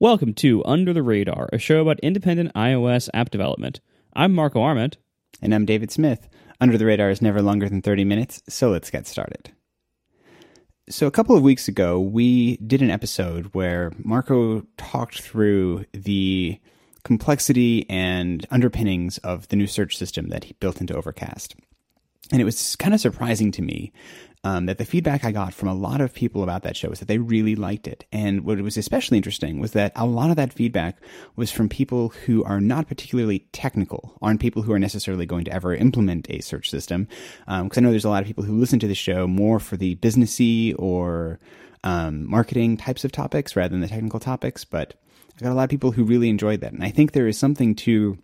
Welcome to Under the Radar, a show about independent iOS app development. I'm Marco Arment. And I'm David Smith. Under the Radar is never longer than 30 minutes, so let's get started. So, a couple of weeks ago, we did an episode where Marco talked through the complexity and underpinnings of the new search system that he built into Overcast. And it was kind of surprising to me um, that the feedback I got from a lot of people about that show was that they really liked it. And what was especially interesting was that a lot of that feedback was from people who are not particularly technical, aren't people who are necessarily going to ever implement a search system. Because um, I know there's a lot of people who listen to the show more for the businessy or um, marketing types of topics rather than the technical topics. But I got a lot of people who really enjoyed that. And I think there is something to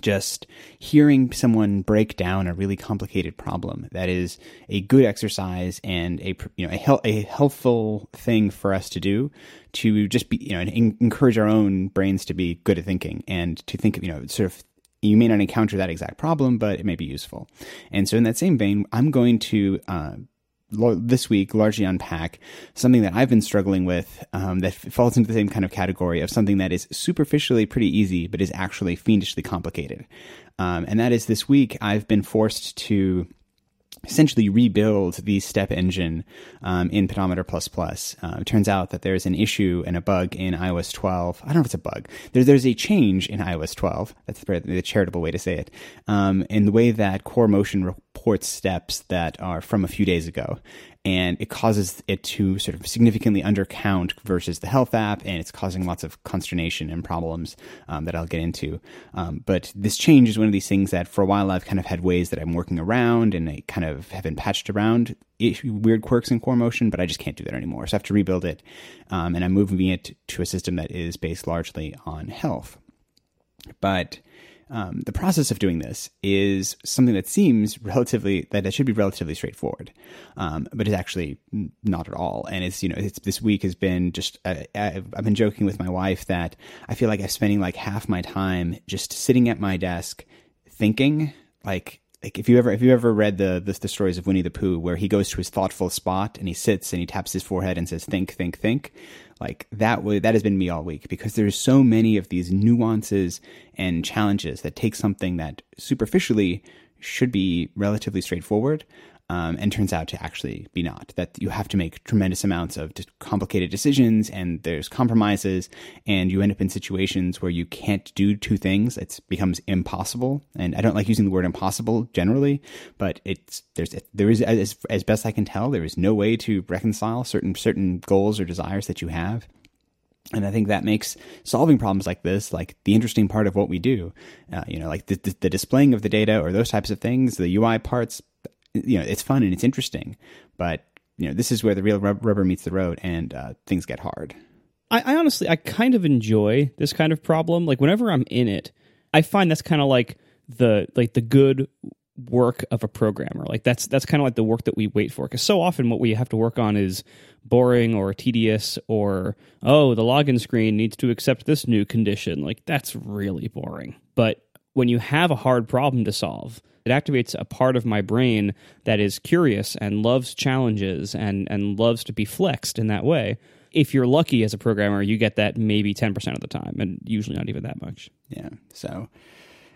just hearing someone break down a really complicated problem that is a good exercise and a you know a, hel- a helpful thing for us to do to just be you know encourage our own brains to be good at thinking and to think of you know sort of you may not encounter that exact problem, but it may be useful. And so, in that same vein, I'm going to uh, this week largely unpack something that I've been struggling with um, that falls into the same kind of category of something that is superficially pretty easy, but is actually fiendishly complicated. Um, and that is this week I've been forced to essentially rebuild the step engine um, in Pedometer++. Uh, it turns out that there's an issue and a bug in iOS 12. I don't know if it's a bug. There, there's a change in iOS 12. That's the, charitable way to say it. Um, in the way that Core Motion reports steps that are from a few days ago and it causes it to sort of significantly undercount versus the health app, and it's causing lots of consternation and problems um, that I'll get into. Um, but this change is one of these things that for a while I've kind of had ways that I'm working around, and I kind of have been patched around weird quirks in core motion, but I just can't do that anymore. So I have to rebuild it, um, and I'm moving it to a system that is based largely on health. But um, the process of doing this is something that seems relatively that it should be relatively straightforward, um, but it's actually not at all. And it's you know it's, this week has been just uh, I've, I've been joking with my wife that I feel like I'm spending like half my time just sitting at my desk thinking like like if you ever if you ever read the, the, the stories of Winnie the Pooh where he goes to his thoughtful spot and he sits and he taps his forehead and says think think think like that would that has been me all week because there's so many of these nuances and challenges that take something that superficially should be relatively straightforward um, and turns out to actually be not. That you have to make tremendous amounts of complicated decisions, and there's compromises, and you end up in situations where you can't do two things. It becomes impossible, and I don't like using the word impossible generally, but it's there's there is as, as best I can tell, there is no way to reconcile certain certain goals or desires that you have. And I think that makes solving problems like this, like the interesting part of what we do, uh, you know, like the, the, the displaying of the data or those types of things, the UI parts, you know it's fun and it's interesting, but you know this is where the real rubber meets the road and uh, things get hard. I, I honestly I kind of enjoy this kind of problem. Like whenever I'm in it, I find that's kind of like the like the good work of a programmer. Like that's that's kind of like the work that we wait for. Because so often what we have to work on is boring or tedious or oh the login screen needs to accept this new condition. Like that's really boring. But when you have a hard problem to solve, it activates a part of my brain that is curious and loves challenges and, and loves to be flexed in that way. If you're lucky as a programmer, you get that maybe 10% of the time, and usually not even that much. Yeah. So,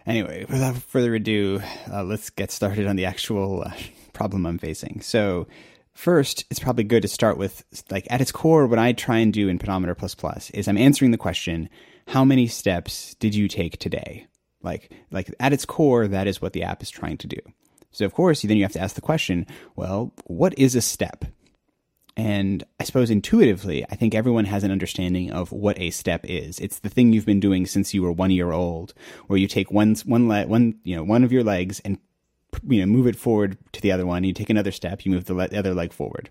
anyway, without further ado, uh, let's get started on the actual uh, problem I'm facing. So, First, it's probably good to start with like at its core, what I try and do in Pedometer Plus Plus is I'm answering the question, how many steps did you take today? Like, like at its core, that is what the app is trying to do. So of course, then you have to ask the question, well, what is a step? And I suppose intuitively, I think everyone has an understanding of what a step is. It's the thing you've been doing since you were one year old, where you take one one le- one you know one of your legs and you know move it forward to the other one. You take another step, you move the, le- the other leg forward.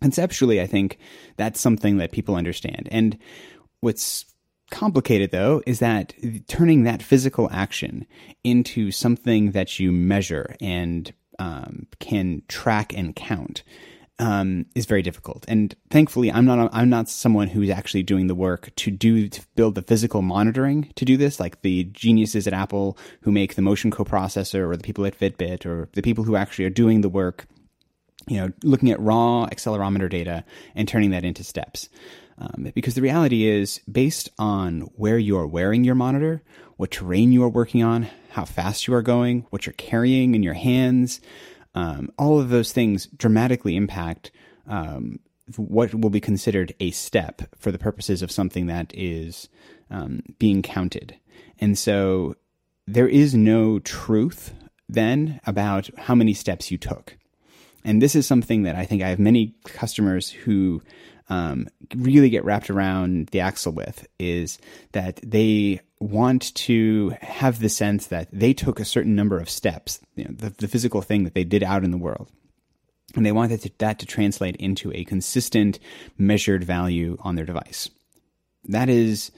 Conceptually, I think that's something that people understand. And what's complicated though is that turning that physical action into something that you measure and um, can track and count um, is very difficult. And thankfully, I'm not I'm not someone who's actually doing the work to do to build the physical monitoring to do this, like the geniuses at Apple who make the motion coprocessor, or the people at Fitbit, or the people who actually are doing the work. You know, looking at raw accelerometer data and turning that into steps. Um, because the reality is, based on where you are wearing your monitor, what terrain you are working on, how fast you are going, what you're carrying in your hands, um, all of those things dramatically impact um, what will be considered a step for the purposes of something that is um, being counted. And so there is no truth then about how many steps you took. And this is something that I think I have many customers who um, really get wrapped around the axle with is that they want to have the sense that they took a certain number of steps, you know, the, the physical thing that they did out in the world. And they want that to, that to translate into a consistent measured value on their device. That is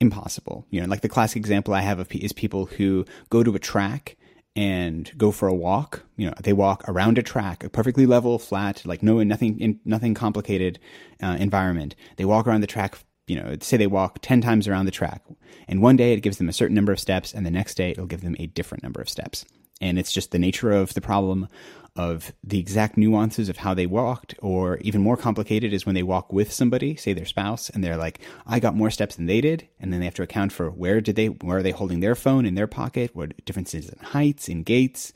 impossible. You know, like the classic example I have of is people who go to a track and go for a walk. You know, they walk around a track, a perfectly level, flat, like no nothing in, nothing complicated uh, environment. They walk around the track. You know, say they walk ten times around the track, and one day it gives them a certain number of steps, and the next day it'll give them a different number of steps. And it's just the nature of the problem of the exact nuances of how they walked, or even more complicated is when they walk with somebody, say their spouse, and they're like, I got more steps than they did. And then they have to account for where did they, where are they holding their phone in their pocket? What differences in heights, in gaits,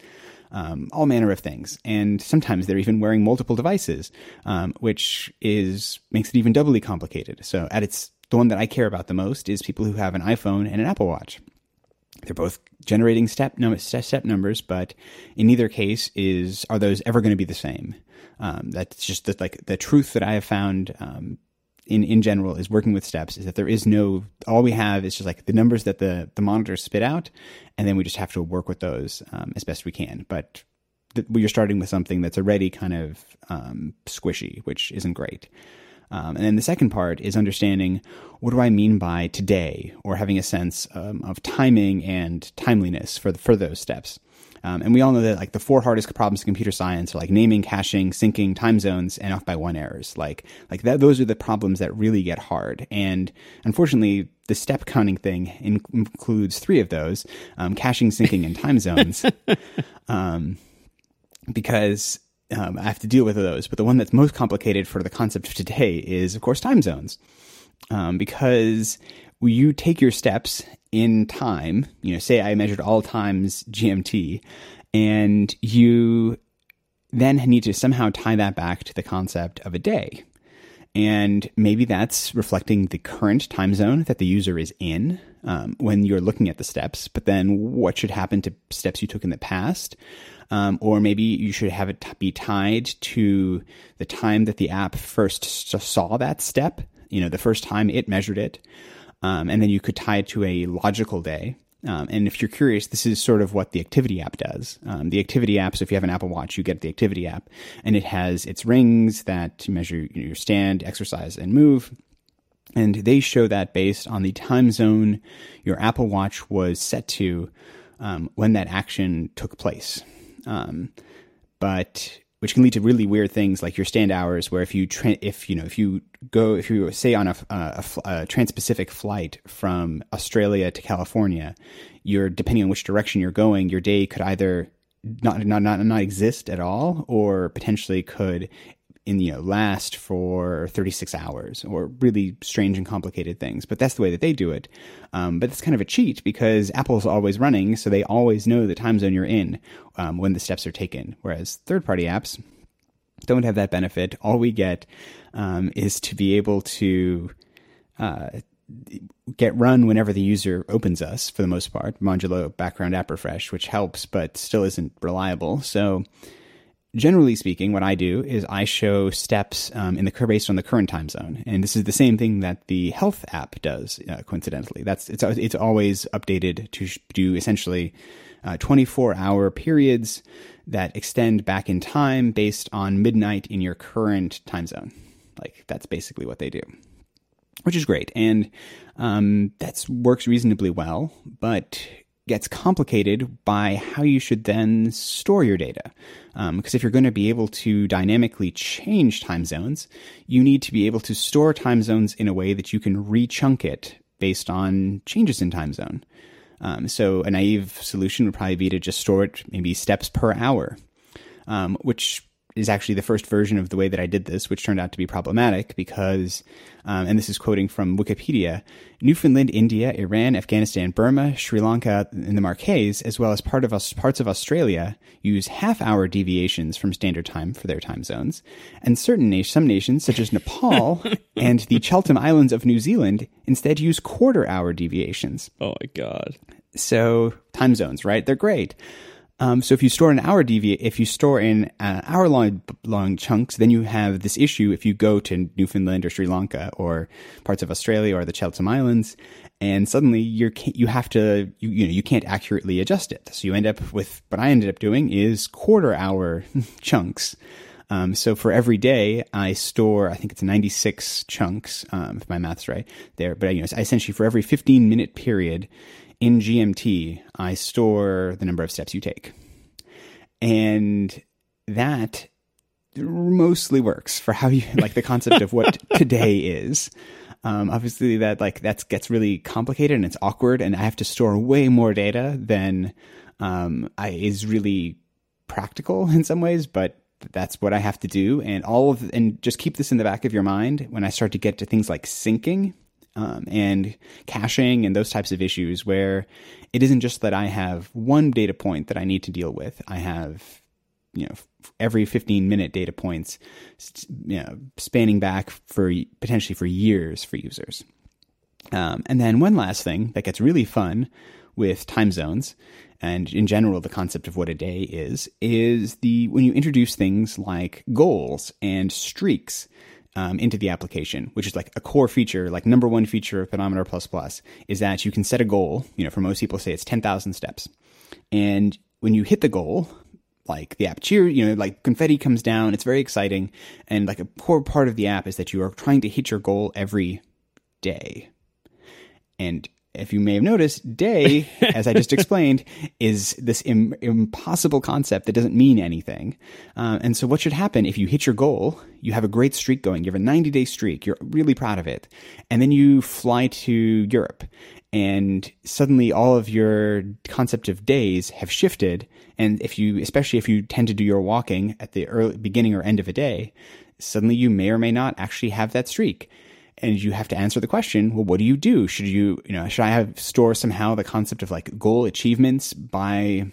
um, all manner of things. And sometimes they're even wearing multiple devices, um, which is, makes it even doubly complicated. So at its, the one that I care about the most is people who have an iPhone and an Apple Watch. They're both generating step, num- step numbers, but in neither case is are those ever going to be the same. Um, that's just the, like the truth that I have found um, in in general is working with steps is that there is no all we have is just like the numbers that the the monitors spit out, and then we just have to work with those um, as best we can. But th- you're starting with something that's already kind of um, squishy, which isn't great. Um, and then the second part is understanding what do I mean by today, or having a sense um, of timing and timeliness for the, for those steps. Um, and we all know that like the four hardest problems in computer science are like naming, caching, syncing, time zones, and off by one errors. Like like that, those are the problems that really get hard. And unfortunately, the step counting thing in- includes three of those: um, caching, syncing, and time zones. um, because um, I have to deal with those. But the one that's most complicated for the concept of today is, of course, time zones. Um, because you take your steps in time, you know, say I measured all times GMT, and you then need to somehow tie that back to the concept of a day. And maybe that's reflecting the current time zone that the user is in um, when you're looking at the steps, but then what should happen to steps you took in the past? Um, or maybe you should have it be tied to the time that the app first saw that step, you know, the first time it measured it. Um, and then you could tie it to a logical day. Um, and if you're curious, this is sort of what the activity app does. Um, the activity app, so if you have an Apple Watch, you get the activity app, and it has its rings that measure your stand, exercise, and move. And they show that based on the time zone your Apple Watch was set to um, when that action took place. Um, but which can lead to really weird things like your stand hours, where if you tra- if you know if you go if you say on a, a, a trans-Pacific flight from Australia to California, you're depending on which direction you're going, your day could either not not not not exist at all, or potentially could in you know last for 36 hours or really strange and complicated things but that's the way that they do it. Um, but it's kind of a cheat because apple's always running so they always know the time zone you're in um, when the steps are taken whereas third party apps don't have that benefit. All we get um, is to be able to uh, get run whenever the user opens us for the most part. Modulo background app refresh which helps but still isn't reliable. So generally speaking, what I do is I show steps um, in the based on the current time zone, and this is the same thing that the health app does. Uh, coincidentally, that's it's it's always updated to do essentially uh, 24 hour periods that extend back in time based on midnight in your current time zone. Like that's basically what they do, which is great, and um, that works reasonably well, but gets complicated by how you should then store your data. Um, because if you're going to be able to dynamically change time zones, you need to be able to store time zones in a way that you can rechunk it based on changes in time zone. Um, so a naive solution would probably be to just store it maybe steps per hour, um, which is actually the first version of the way that I did this, which turned out to be problematic because, um, and this is quoting from Wikipedia, Newfoundland, India, Iran, Afghanistan, Burma, Sri Lanka, and the Marquesas, as well as part of parts of Australia, use half-hour deviations from standard time for their time zones, and certain na- some nations, such as Nepal and the Chatham Islands of New Zealand, instead use quarter-hour deviations. Oh my god! So time zones, right? They're great. Um, so if you store an hour deviate, if you store in uh, hour long long chunks, then you have this issue if you go to Newfoundland or Sri Lanka or parts of Australia or the Chatham Islands, and suddenly you're you have to you, you know you can't accurately adjust it. So you end up with what I ended up doing is quarter hour chunks. Um, so for every day, I store, I think it's 96 chunks, um, if my math's right there. But you know, essentially for every 15 minute period, in GMT, I store the number of steps you take. And that mostly works for how you like the concept of what today is. Um, obviously, that like that gets really complicated and it's awkward, and I have to store way more data than um, I, is really practical in some ways. But that's what I have to do, and all of and just keep this in the back of your mind when I start to get to things like syncing um, and caching and those types of issues where it isn't just that I have one data point that I need to deal with. I have, you know, every 15 minute data points, you know, spanning back for potentially for years for users. Um, and then one last thing that gets really fun with time zones and in general the concept of what a day is is the when you introduce things like goals and streaks um, into the application, which is like a core feature, like number one feature of Pedometer Plus Plus, is that you can set a goal. You know, for most people, say it's ten thousand steps, and when you hit the goal, like the app cheer, you know, like confetti comes down. It's very exciting, and like a core part of the app is that you are trying to hit your goal every day, and if you may have noticed, day, as I just explained, is this Im- impossible concept that doesn't mean anything. Uh, and so, what should happen if you hit your goal? You have a great streak going. You have a 90 day streak. You're really proud of it. And then you fly to Europe. And suddenly, all of your concept of days have shifted. And if you, especially if you tend to do your walking at the early beginning or end of a day, suddenly you may or may not actually have that streak and you have to answer the question well what do you do? Should you you know should i have store somehow the concept of like goal achievements by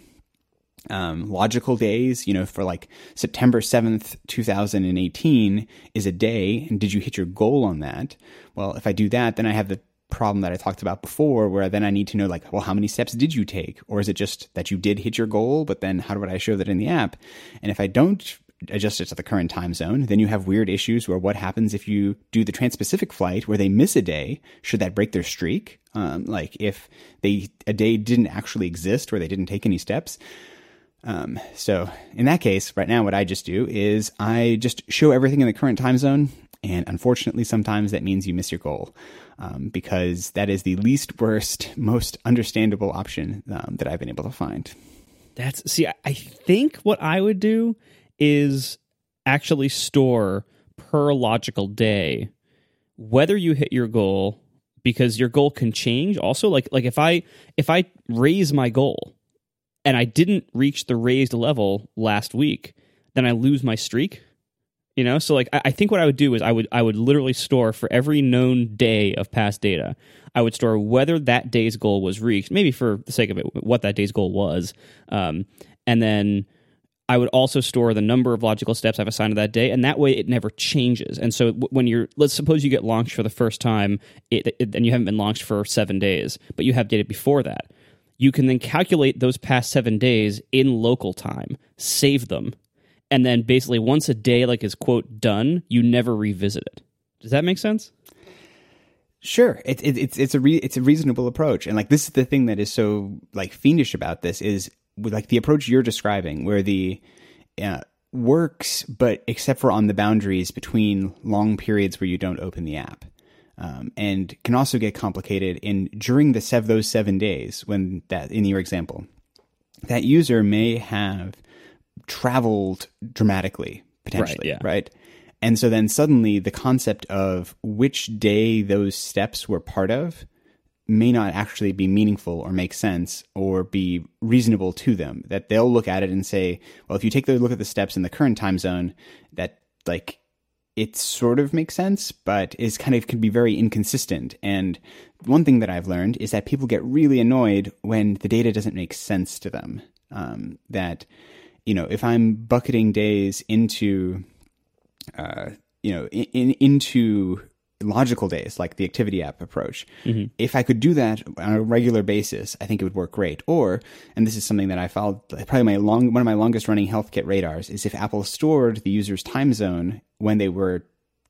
um, logical days? You know for like september 7th 2018 is a day and did you hit your goal on that? Well if i do that then i have the problem that i talked about before where then i need to know like well how many steps did you take? Or is it just that you did hit your goal but then how do i show that in the app? And if i don't adjust it to the current time zone. Then you have weird issues where what happens if you do the Trans-Pacific flight where they miss a day? Should that break their streak? Um, like if they a day didn't actually exist where they didn't take any steps. Um, so in that case, right now, what I just do is I just show everything in the current time zone. And unfortunately, sometimes that means you miss your goal um, because that is the least worst, most understandable option um, that I've been able to find. That's see, I think what I would do is actually store per logical day whether you hit your goal because your goal can change. Also like like if i if i raise my goal and i didn't reach the raised level last week then i lose my streak you know? So like I, I, think what i would do is i would i would literally store for every known day of past data i would store whether that day's goal was reached maybe for the sake of it what that day's goal was um, and then I would also store the number of logical steps I've assigned to that day, and that way it never changes. And so when you're, let's suppose you get launched for the first time, it, it, and you haven't been launched for seven days, but you have data before that. You can then calculate those past seven days in local time, save them, and then basically once a day like is quote done, you never revisit it. Does that make sense? Sure, it, it, it's it's a re, it's a reasonable approach, and like this is the thing that is so like fiendish about this is like the approach you're describing, where the uh, works, but except for on the boundaries between long periods where you don't open the app. Um, and can also get complicated in during the sev- those seven days when that in your example that user may have traveled dramatically potentially right, yeah. right? and so then suddenly the concept of which day those steps were part of may not actually be meaningful or make sense or be reasonable to them. That they'll look at it and say, well, if you take a look at the steps in the current time zone, that like it sort of makes sense, but is kind of can be very inconsistent. And one thing that I've learned is that people get really annoyed when the data doesn't make sense to them. Um, that you know, if I'm bucketing days into, uh, you know, in, into logical days, like the activity app approach. Mm-hmm. If I could do that on a regular basis, I think it would work great. Or, and this is something that I followed, probably my long, one of my longest running health kit radars is if Apple stored the user's time zone when they were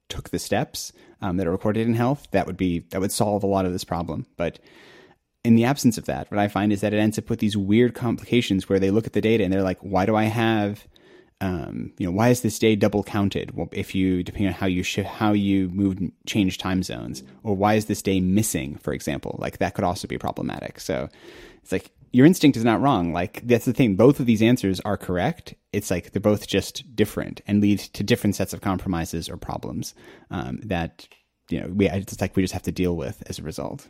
took the steps um, that are recorded in health, that would be that would solve a lot of this problem. But in the absence of that, what I find is that it ends up with these weird complications where they look at the data and they're like, why do I have um, you know, why is this day double counted? Well, if you depending on how you sh- how you move change time zones, or why is this day missing, for example, like that could also be problematic. So it's like your instinct is not wrong. Like that's the thing. Both of these answers are correct. It's like they're both just different and lead to different sets of compromises or problems um, that you know we it's like we just have to deal with as a result.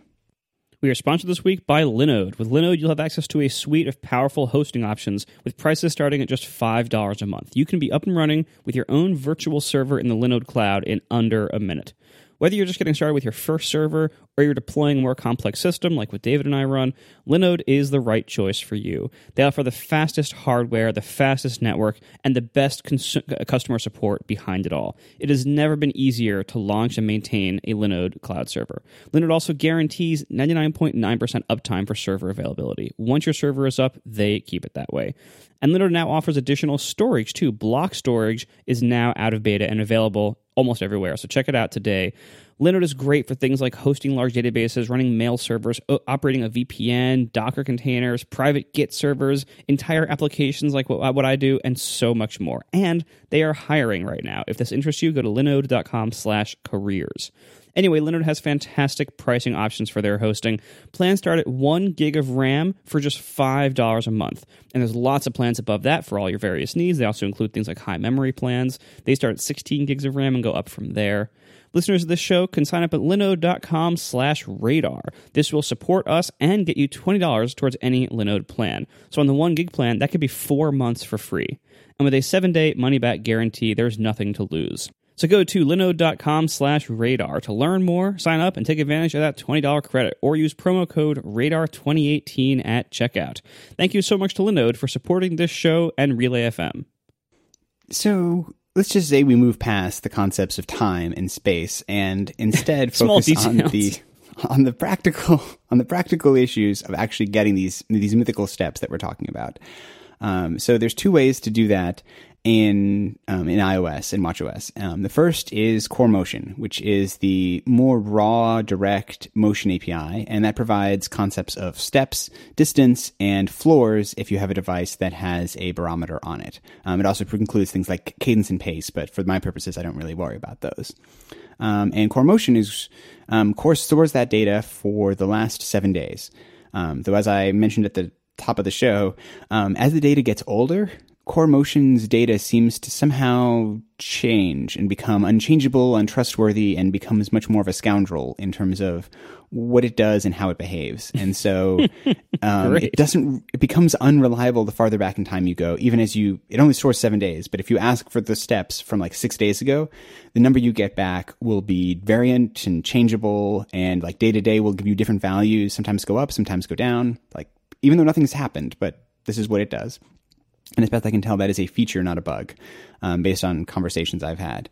We are sponsored this week by Linode. With Linode, you'll have access to a suite of powerful hosting options with prices starting at just $5 a month. You can be up and running with your own virtual server in the Linode cloud in under a minute. Whether you're just getting started with your first server or you're deploying a more complex system like what David and I run, Linode is the right choice for you. They offer the fastest hardware, the fastest network, and the best cons- uh, customer support behind it all. It has never been easier to launch and maintain a Linode cloud server. Linode also guarantees 99.9% uptime for server availability. Once your server is up, they keep it that way. And Linode now offers additional storage too. Block storage is now out of beta and available almost everywhere. So check it out today. Linode is great for things like hosting large databases, running mail servers, operating a VPN, Docker containers, private Git servers, entire applications like what, what I do, and so much more. And they are hiring right now. If this interests you, go to linode.com slash careers. Anyway, Linode has fantastic pricing options for their hosting. Plans start at one gig of RAM for just $5 a month. And there's lots of plans above that for all your various needs. They also include things like high memory plans. They start at 16 gigs of RAM and go up from there. Listeners of this show can sign up at linode.com slash radar. This will support us and get you $20 towards any Linode plan. So on the one gig plan, that could be four months for free. And with a seven day money back guarantee, there's nothing to lose. So go to linode.com slash radar to learn more, sign up, and take advantage of that $20 credit, or use promo code RADAR2018 at checkout. Thank you so much to Linode for supporting this show and Relay FM. So let's just say we move past the concepts of time and space and instead focus on the on the practical on the practical issues of actually getting these these mythical steps that we're talking about. Um, so there's two ways to do that, in um, in iOS and watchOS. Um, the first is Core Motion, which is the more raw, direct motion API, and that provides concepts of steps, distance, and floors if you have a device that has a barometer on it. Um, it also includes things like cadence and pace, but for my purposes, I don't really worry about those. Um, and Core Motion is um, Core stores that data for the last seven days. Um, though, as I mentioned at the top of the show, as the data gets older, Core Motion's data seems to somehow change and become unchangeable, untrustworthy, and becomes much more of a scoundrel in terms of what it does and how it behaves. And so um, it doesn't, it becomes unreliable the farther back in time you go, even as you, it only stores seven days. But if you ask for the steps from like six days ago, the number you get back will be variant and changeable. And like day to day will give you different values, sometimes go up, sometimes go down. Like, even though nothing's happened, but this is what it does. And as best I can tell, that is a feature, not a bug, um, based on conversations I've had.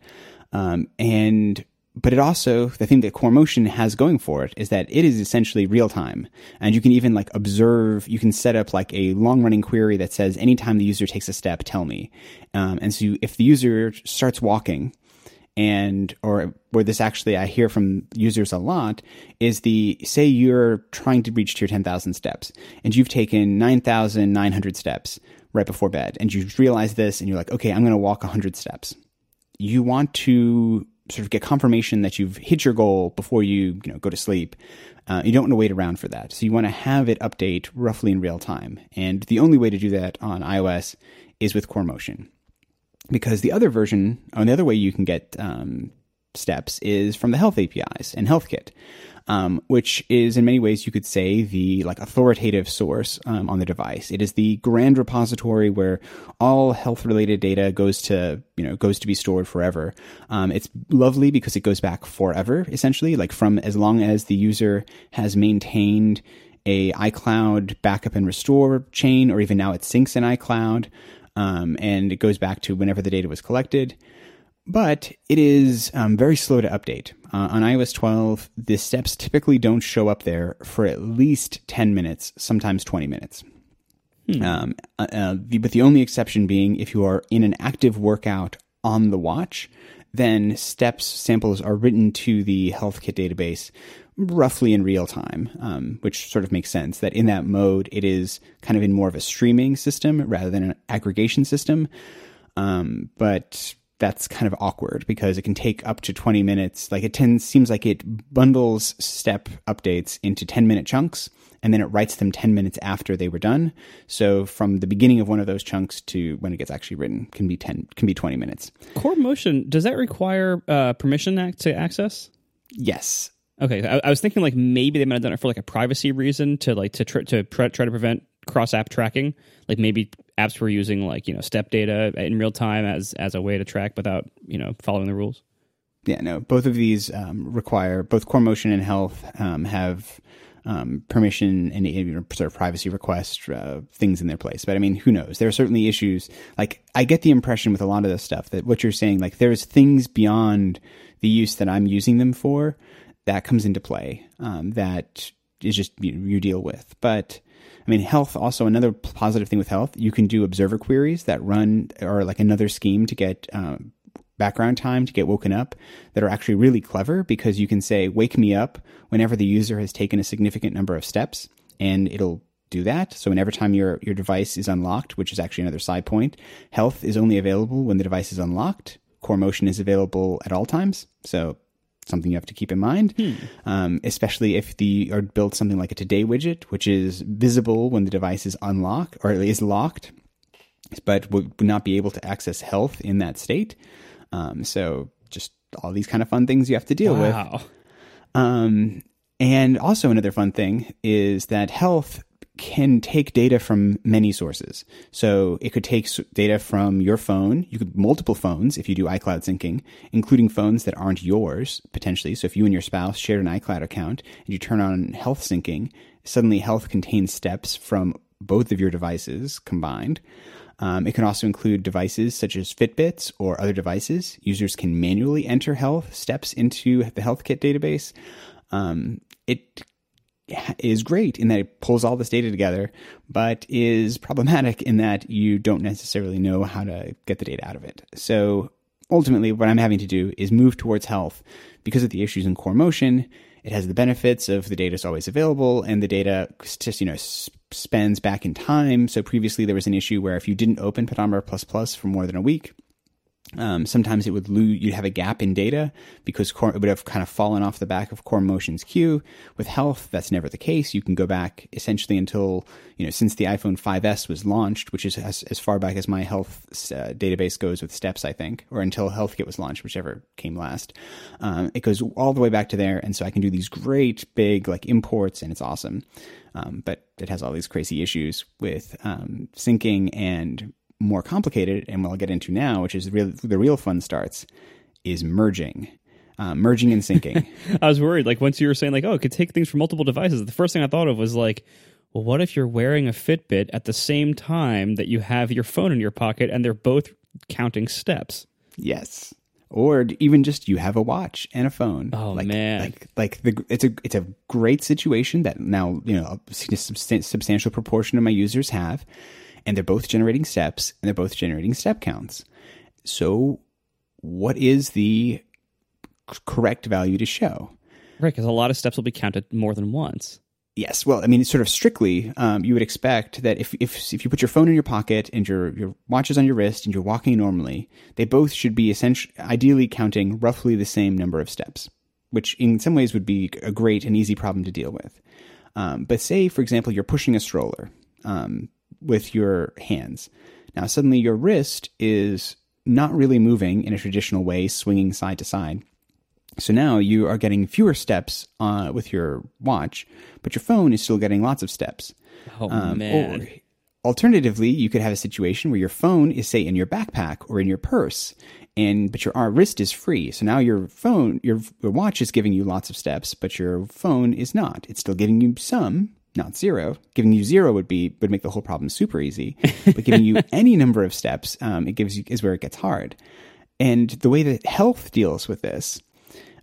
Um, and but it also the thing that core motion has going for it is that it is essentially real time and you can even like observe you can set up like a long running query that says anytime the user takes a step tell me um, and so you, if the user starts walking and or where this actually I hear from users a lot is the say you're trying to reach to your 10,000 steps and you've taken 9,900 steps right before bed and you realize this and you're like, okay, I'm going to walk 100 steps. You want to sort of get confirmation that you've hit your goal before you, you know, go to sleep. Uh, you don't want to wait around for that. So you want to have it update roughly in real time. And the only way to do that on iOS is with Core Motion. Because the other version, or the other way you can get um, steps is from the health APIs and HealthKit um, which is in many ways you could say the like authoritative source um, on the device. It is the grand repository where all health related data goes to you know goes to be stored forever. Um, it's lovely because it goes back forever, essentially, like from as long as the user has maintained a iCloud backup and restore chain, or even now it syncs in iCloud, um, and it goes back to whenever the data was collected but it is um, very slow to update. Uh, on iOS 12, the steps typically don't show up there for at least 10 minutes, sometimes 20 minutes. Hmm. Um, uh, uh, the, but the only exception being if you are in an active workout on the watch, then steps samples are written to the HealthKit database roughly in real time, um, which sort of makes sense that in that mode, it is kind of in more of a streaming system rather than an aggregation system. Um, but that's kind of awkward because it can take up to 20 minutes. Like it tends, seems like it bundles step updates into 10 minute chunks and then it writes them 10 minutes after they were done. So from the beginning of one of those chunks to when it gets actually written can be 10, can be 20 minutes. Core Motion, does that require uh, permission to access? Yes. Okay, I, I, was thinking like maybe they might have done it for like a privacy reason to like to tr- to try to prevent cross app tracking. Like maybe apps were using like you know step data in real time as as a way to track without you know following the rules. Yeah, no. Both of these um, require both Core Motion and Health um, have um, permission and you know, sort of privacy request uh, things in their place. But I mean, who knows? There are certainly issues. Like I get the impression with a lot of this stuff that what you're saying, like there's things beyond the use that I'm using them for that comes into play um, that is just you, you deal with. But I mean, health also another positive thing with health. You can do observer queries that run or like another scheme to get um, background time to get woken up that are actually really clever because you can say wake me up whenever the user has taken a significant number of steps, and it'll do that. So whenever time your your device is unlocked, which is actually another side point, health is only available when the device is unlocked. Core motion is available at all times. So something you have to keep in mind, hmm. um, especially if the or build something like a today widget, which is visible when the device is unlocked or is locked, but would not be able to access health in that state. Um, so just all these kind of fun things you have to deal wow. with. Um, and also another fun thing is that health can take data from many sources. So it could take data from your phone. You could multiple phones if you do iCloud syncing, including phones that aren't yours potentially. So if you and your spouse shared an iCloud account and you turn on health syncing, suddenly health contains steps from both of your devices combined. Um, it can also include devices such as Fitbits or other devices. Users can manually enter health steps into the HealthKit database. Um, it is great in that it pulls all this data together, but is problematic in that you don't necessarily know how to get the data out of it. So ultimately, what I'm having to do is move towards health because of the issues in core motion. It has the benefits of the data is always available and the data just, you know, spends back in time. So previously there was an issue where if you didn't open Pedometer Plus Plus for more than a week, um, sometimes it would lose, you'd have a gap in data because core, it would have kind of fallen off the back of core motion's queue. With health, that's never the case. You can go back essentially until, you know, since the iPhone 5S was launched, which is as, as far back as my health uh, database goes with steps, I think, or until HealthKit was launched, whichever came last. Um, it goes all the way back to there. And so I can do these great big like imports and it's awesome. Um, but it has all these crazy issues with um, syncing and more complicated, and what I'll get into now, which is the real, the real fun starts, is merging. Uh, merging and syncing. I was worried. Like once you were saying, like, oh, it could take things from multiple devices. The first thing I thought of was like, well, what if you're wearing a Fitbit at the same time that you have your phone in your pocket and they're both counting steps? Yes. Or even just you have a watch and a phone. Oh like, man! Like like the it's a it's a great situation that now you know a substantial proportion of my users have, and they're both generating steps and they're both generating step counts. So, what is the correct value to show? Right, because a lot of steps will be counted more than once. Yes, well, I mean, sort of strictly, um, you would expect that if, if if you put your phone in your pocket and your your watch is on your wrist and you're walking normally, they both should be essentially ideally counting roughly the same number of steps, which in some ways would be a great and easy problem to deal with. Um, but say, for example, you're pushing a stroller. Um, with your hands. Now, suddenly your wrist is not really moving in a traditional way, swinging side to side. So now you are getting fewer steps uh, with your watch, but your phone is still getting lots of steps. Oh Um, man. Or alternatively, you could have a situation where your phone is say in your backpack or in your purse, and but your wrist is free. So now your phone, your, your watch is giving you lots of steps, but your phone is not. It's still giving you some, not zero. Giving you zero would be would make the whole problem super easy, but giving you any number of steps, um, it gives you is where it gets hard. And the way that health deals with this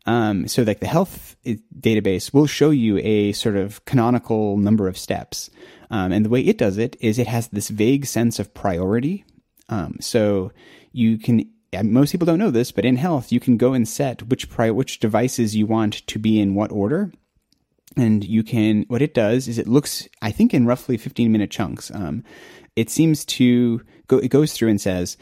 um, so, like the health database will show you a sort of canonical number of steps. Um, and the way it does it is it has this vague sense of priority. Um, so, you can, most people don't know this, but in health, you can go and set which pri- which devices you want to be in what order. And you can, what it does is it looks, I think, in roughly 15 minute chunks. Um, it seems to go, it goes through and says,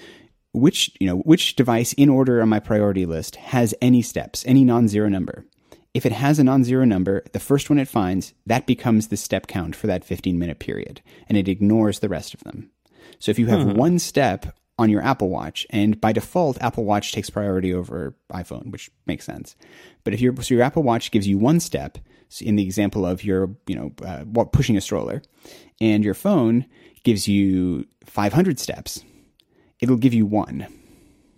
which you know which device in order on my priority list has any steps any non-zero number? If it has a non-zero number the first one it finds that becomes the step count for that 15 minute period and it ignores the rest of them. So if you have one step on your apple watch and by default apple watch takes priority over iphone which makes sense. But if your so your apple watch gives you one step in the example of your you know uh, pushing a stroller and your phone gives you 500 steps it'll give you one.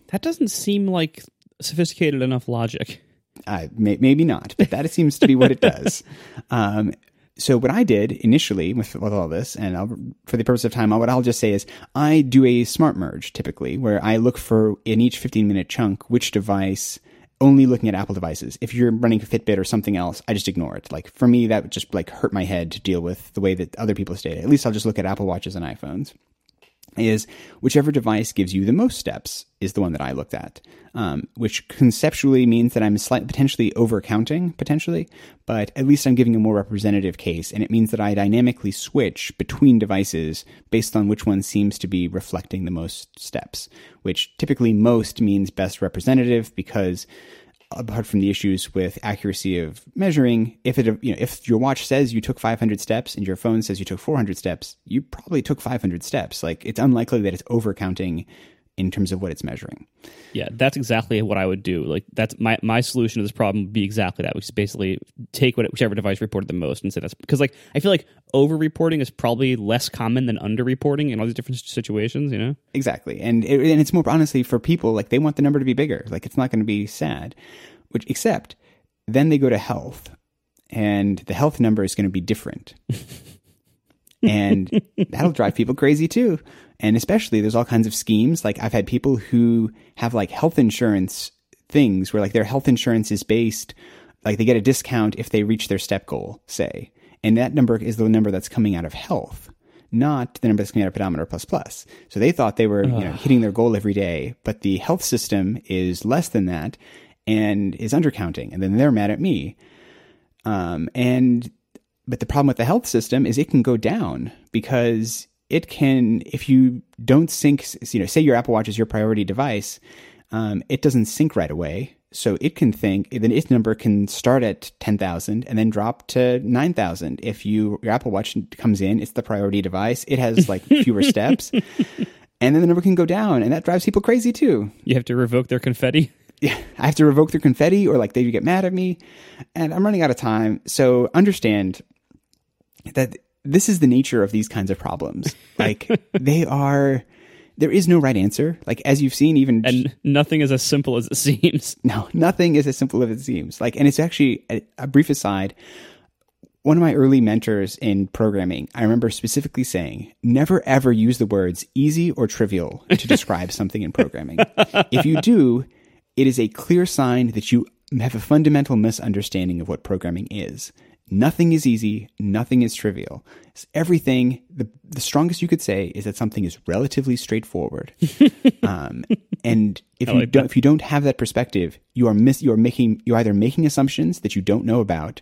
that doesn't seem like sophisticated enough logic. Uh, may, maybe not, but that seems to be what it does. Um, so what I did initially with, with all this, and I'll, for the purpose of time, what I'll just say is I do a smart merge typically, where I look for in each 15 minute chunk which device. Only looking at Apple devices. If you're running Fitbit or something else, I just ignore it. Like for me, that would just like hurt my head to deal with the way that other people stay. At least I'll just look at Apple watches and iPhones is whichever device gives you the most steps is the one that I looked at, um, which conceptually means that I'm slightly potentially overcounting potentially, but at least I'm giving a more representative case, and it means that I dynamically switch between devices based on which one seems to be reflecting the most steps, which typically most means best representative because apart from the issues with accuracy of measuring, if it you know if your watch says you took 500 steps and your phone says you took 400 steps, you probably took 500 steps. Like it's unlikely that it's overcounting in terms of what it's measuring. Yeah, that's exactly what I would do. Like that's my my solution to this problem would be exactly that, which is basically take what, whichever device reported the most and say that's because like I feel like over reporting is probably less common than under reporting in all these different situations. You know, Exactly, and it, and it's more honestly for people like they want the number to be bigger. Like it's not going to be sad, which except then they go to health, and the health number is going to be different, and that'll drive people crazy too. And especially there's all kinds of schemes. Like I've had people who have like health insurance things where like their health insurance is based like they get a discount if they reach their step goal, say. And that number is the number that's coming out of health, not the number that's coming out of pedometer plus plus. So they thought they were you know, hitting their goal every day, but the health system is less than that and is undercounting. And then they're mad at me. Um, and but the problem with the health system is it can go down because it can if you don't sync you know say your apple watch is your priority device um, it doesn't sync right away. So it can think then its number can start at 10,000 and then drop to 9,000 if you your apple watch comes in it's the priority device. It has like fewer steps. And then the number can go down and that drives people crazy too. You have to revoke their confetti. yeah, I have to revoke their confetti or like they get mad at me. And I'm running out of time. So understand that this is the nature of these kinds of problems. Like they are, there is no right answer. Like as you've seen, even And nothing is as simple as it seems. no, nothing is as simple as it seems. Like, and it's actually a, a brief aside. One of my early mentors in programming, I remember specifically saying, never ever use the words easy or trivial to describe something in programming. if you do, it is a clear sign that you have a fundamental misunderstanding of what programming is. Nothing is easy, nothing is trivial. It's everything, the, the strongest you could say is that something is relatively straightforward. um, and if you like don't, if you don't have that perspective, you are miss, you are making, you're either making assumptions that you don't know about,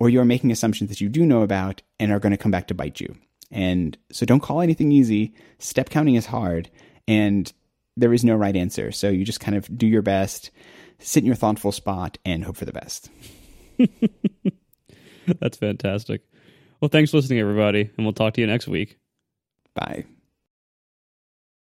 or you are making assumptions that you do know about and are going to come back to bite you. And so don't call anything easy. Step counting is hard and there is no right answer. So you just kind of do your best, sit in your thoughtful spot and hope for the best. That's fantastic. Well, thanks for listening, everybody, and we'll talk to you next week. Bye.